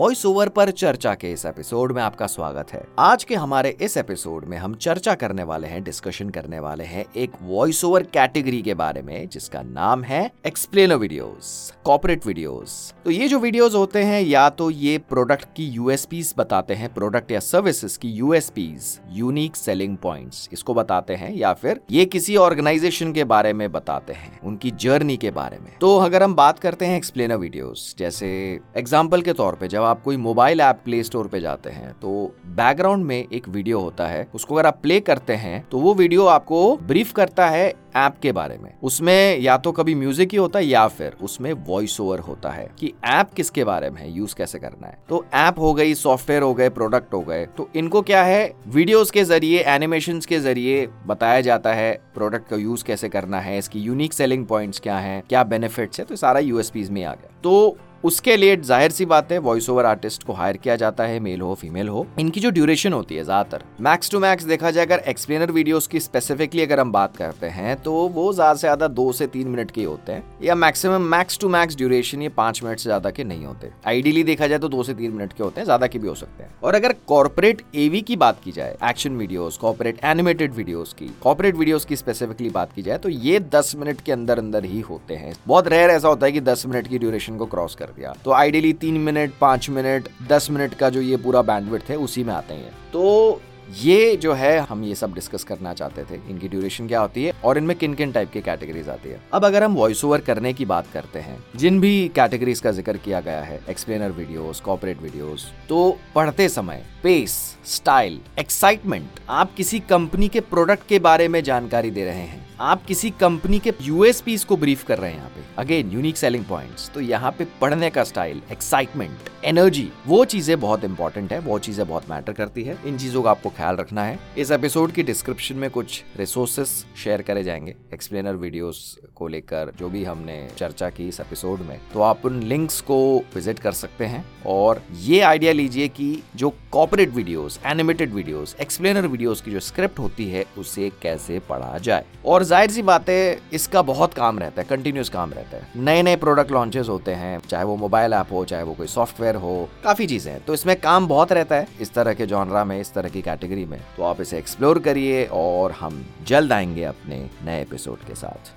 Voice over पर चर्चा के इस एपिसोड में आपका स्वागत है। आज के हमारे इस एपिसोड में हम चर्चा करने वाले हैं डिस्कशन करने वाले हैं एक वॉइस ओवर कैटेगरी के बारे में, जिसका नाम है एक्सप्लेनर वीडियोस कॉपरेट वीडियोस तो ये जो वीडियोस होते हैं, या तो ये प्रोडक्ट की यूएसपीज बताते हैं प्रोडक्ट या सर्विसेज़ की यूएसपीज यूनिक सेलिंग पॉइंट्स इसको बताते हैं, या फिर ये किसी ऑर्गेनाइजेशन के बारे में बताते हैं, उनकी जर्नी के बारे में। तो अगर हम बात करते हैं एक्सप्लेनर वीडियोस जैसे एग्ज़ाम्पल के तौर पे जब आप कोई मोबाइल ऐप प्ले स्टोर पे जाते हैं तो बैकग्राउंड में एक वीडियो होता है, उसको अगर आप प्ले करते हैं तो वो वीडियो आपको ब्रीफ करता है ऐप के बारे में। उसमें या तो कभी म्यूज़िक ही होता है या फिर उसमें वॉइस ओवर होता है कि ऐप किसके बारे में है यूज़ कैसे करना है। तो ऐप हो गई सॉफ्टवेयर हो गए प्रोडक्ट हो गए तो इनको क्या है वीडियोस के ज़रिए एनिमेशन के ज़रिए बताया जाता है प्रोडक्ट का यूज़ कैसे करना है, इसकी यूनिक सेलिंग पॉइंट्स क्या है, क्या बेनिफिट्स है तो सारा यूएसपीज में आ गया। तो उसके लिए ज़ाहिर सी बात है वॉइस ओवर आर्टिस्ट को हायर किया जाता है मेल हो फीमेल हो। इनकी जो ड्यूरेशन होती है ज़्यादातर मैक्स टू मैक्स देखा जाए, अगर एक्सप्लेनर वीडियोस की स्पेसिफिकली अगर हम बात करते हैं तो वो ज़्यादा से ज़्यादा दो से तीन मिनट के होते हैं, या maximum max to max duration ये पाँच मिनट से ज़्यादा के नहीं होते। आइडियली देखा जाए तो दो से तीन मिनट के होते हैं, ज़्यादा के भी हो सकते हैं। और अगर कॉर्पोरेट एवी की बात की जाए action videos corporate animated videos की कॉर्पोरेट वीडियोस की स्पेसिफिकली बात की जाए तो ये दस मिनट के अंदर अंदर ही होते हैं। बहुत रेयर ऐसा होता है कि दस मिनट की ड्यूरेशन को क्रॉस कर दिया। तो आइडियली तीन मिनट, पाँच मिनट, दस मिनट का जो ये पूरा बैंडविड्थ है, उसी में आते हैं। तो ये जो है, हम ये सब डिस्कस करना चाहते थे, इनकी ड्यूरेशन क्या होती है और इनमें किन किन टाइप की कैटेगरीज आती है। अब अगर हम वॉइस ओवर करने की बात करते हैं, जिन भी कैटेगरीज का ज़िक्र किया गया है एक्सप्लेनर वीडियोस कॉपरेट वीडियोस तो पढ़ते समय पेस स्टाइल एक्साइटमेंट आप किसी कंपनी के प्रोडक्ट के बारे में जानकारी दे रहे हैं। आप किसी कंपनी के यूएसपीस को ब्रीफ कर रहे हैं यहाँ पे। अगेन यूनिक सेलिंग पॉइंट्स तो यहाँ पे पढ़ने का स्टाइल एक्साइटमेंट एनर्जी वो चीज़ें बहुत इंपॉर्टेंट है, वो चीज़ें बहुत मैटर करती है। इन चीज़ों का आपको ख्याल रखना है। इस एपिसोड की डिस्क्रिप्शन में कुछ रिसोर्सेस शेयर करे जाएँगे एक्सप्लेनर वीडियोस को लेकर जो भी हमने चर्चा की इस एपिसोड में। तो आप उन लिंक्स को विज़िट कर सकते हैं और ये आइडिया लीजिए कि जो corporate videos animated videos explainer videos की जो स्क्रिप्ट होती है, उसे कैसे पढ़ा जाए। और ज़ाहिर सी बात है, इसका बहुत काम रहता है कंटिन्यूस काम रहता है। नए नए प्रोडक्ट लॉन्चेस होते हैं, चाहे वो मोबाइल ऐप हो, चाहे वो कोई सॉफ्टवेयर हो, काफ़ी चीज़ें हैं। तो इसमें काम बहुत रहता है, इस तरह के जॉनरा में, इस तरह की कैटेगरी में। तो आप इसे एक्सप्लोर करिए और हम जल्द आएँगे अपने नए एपिसोड के साथ।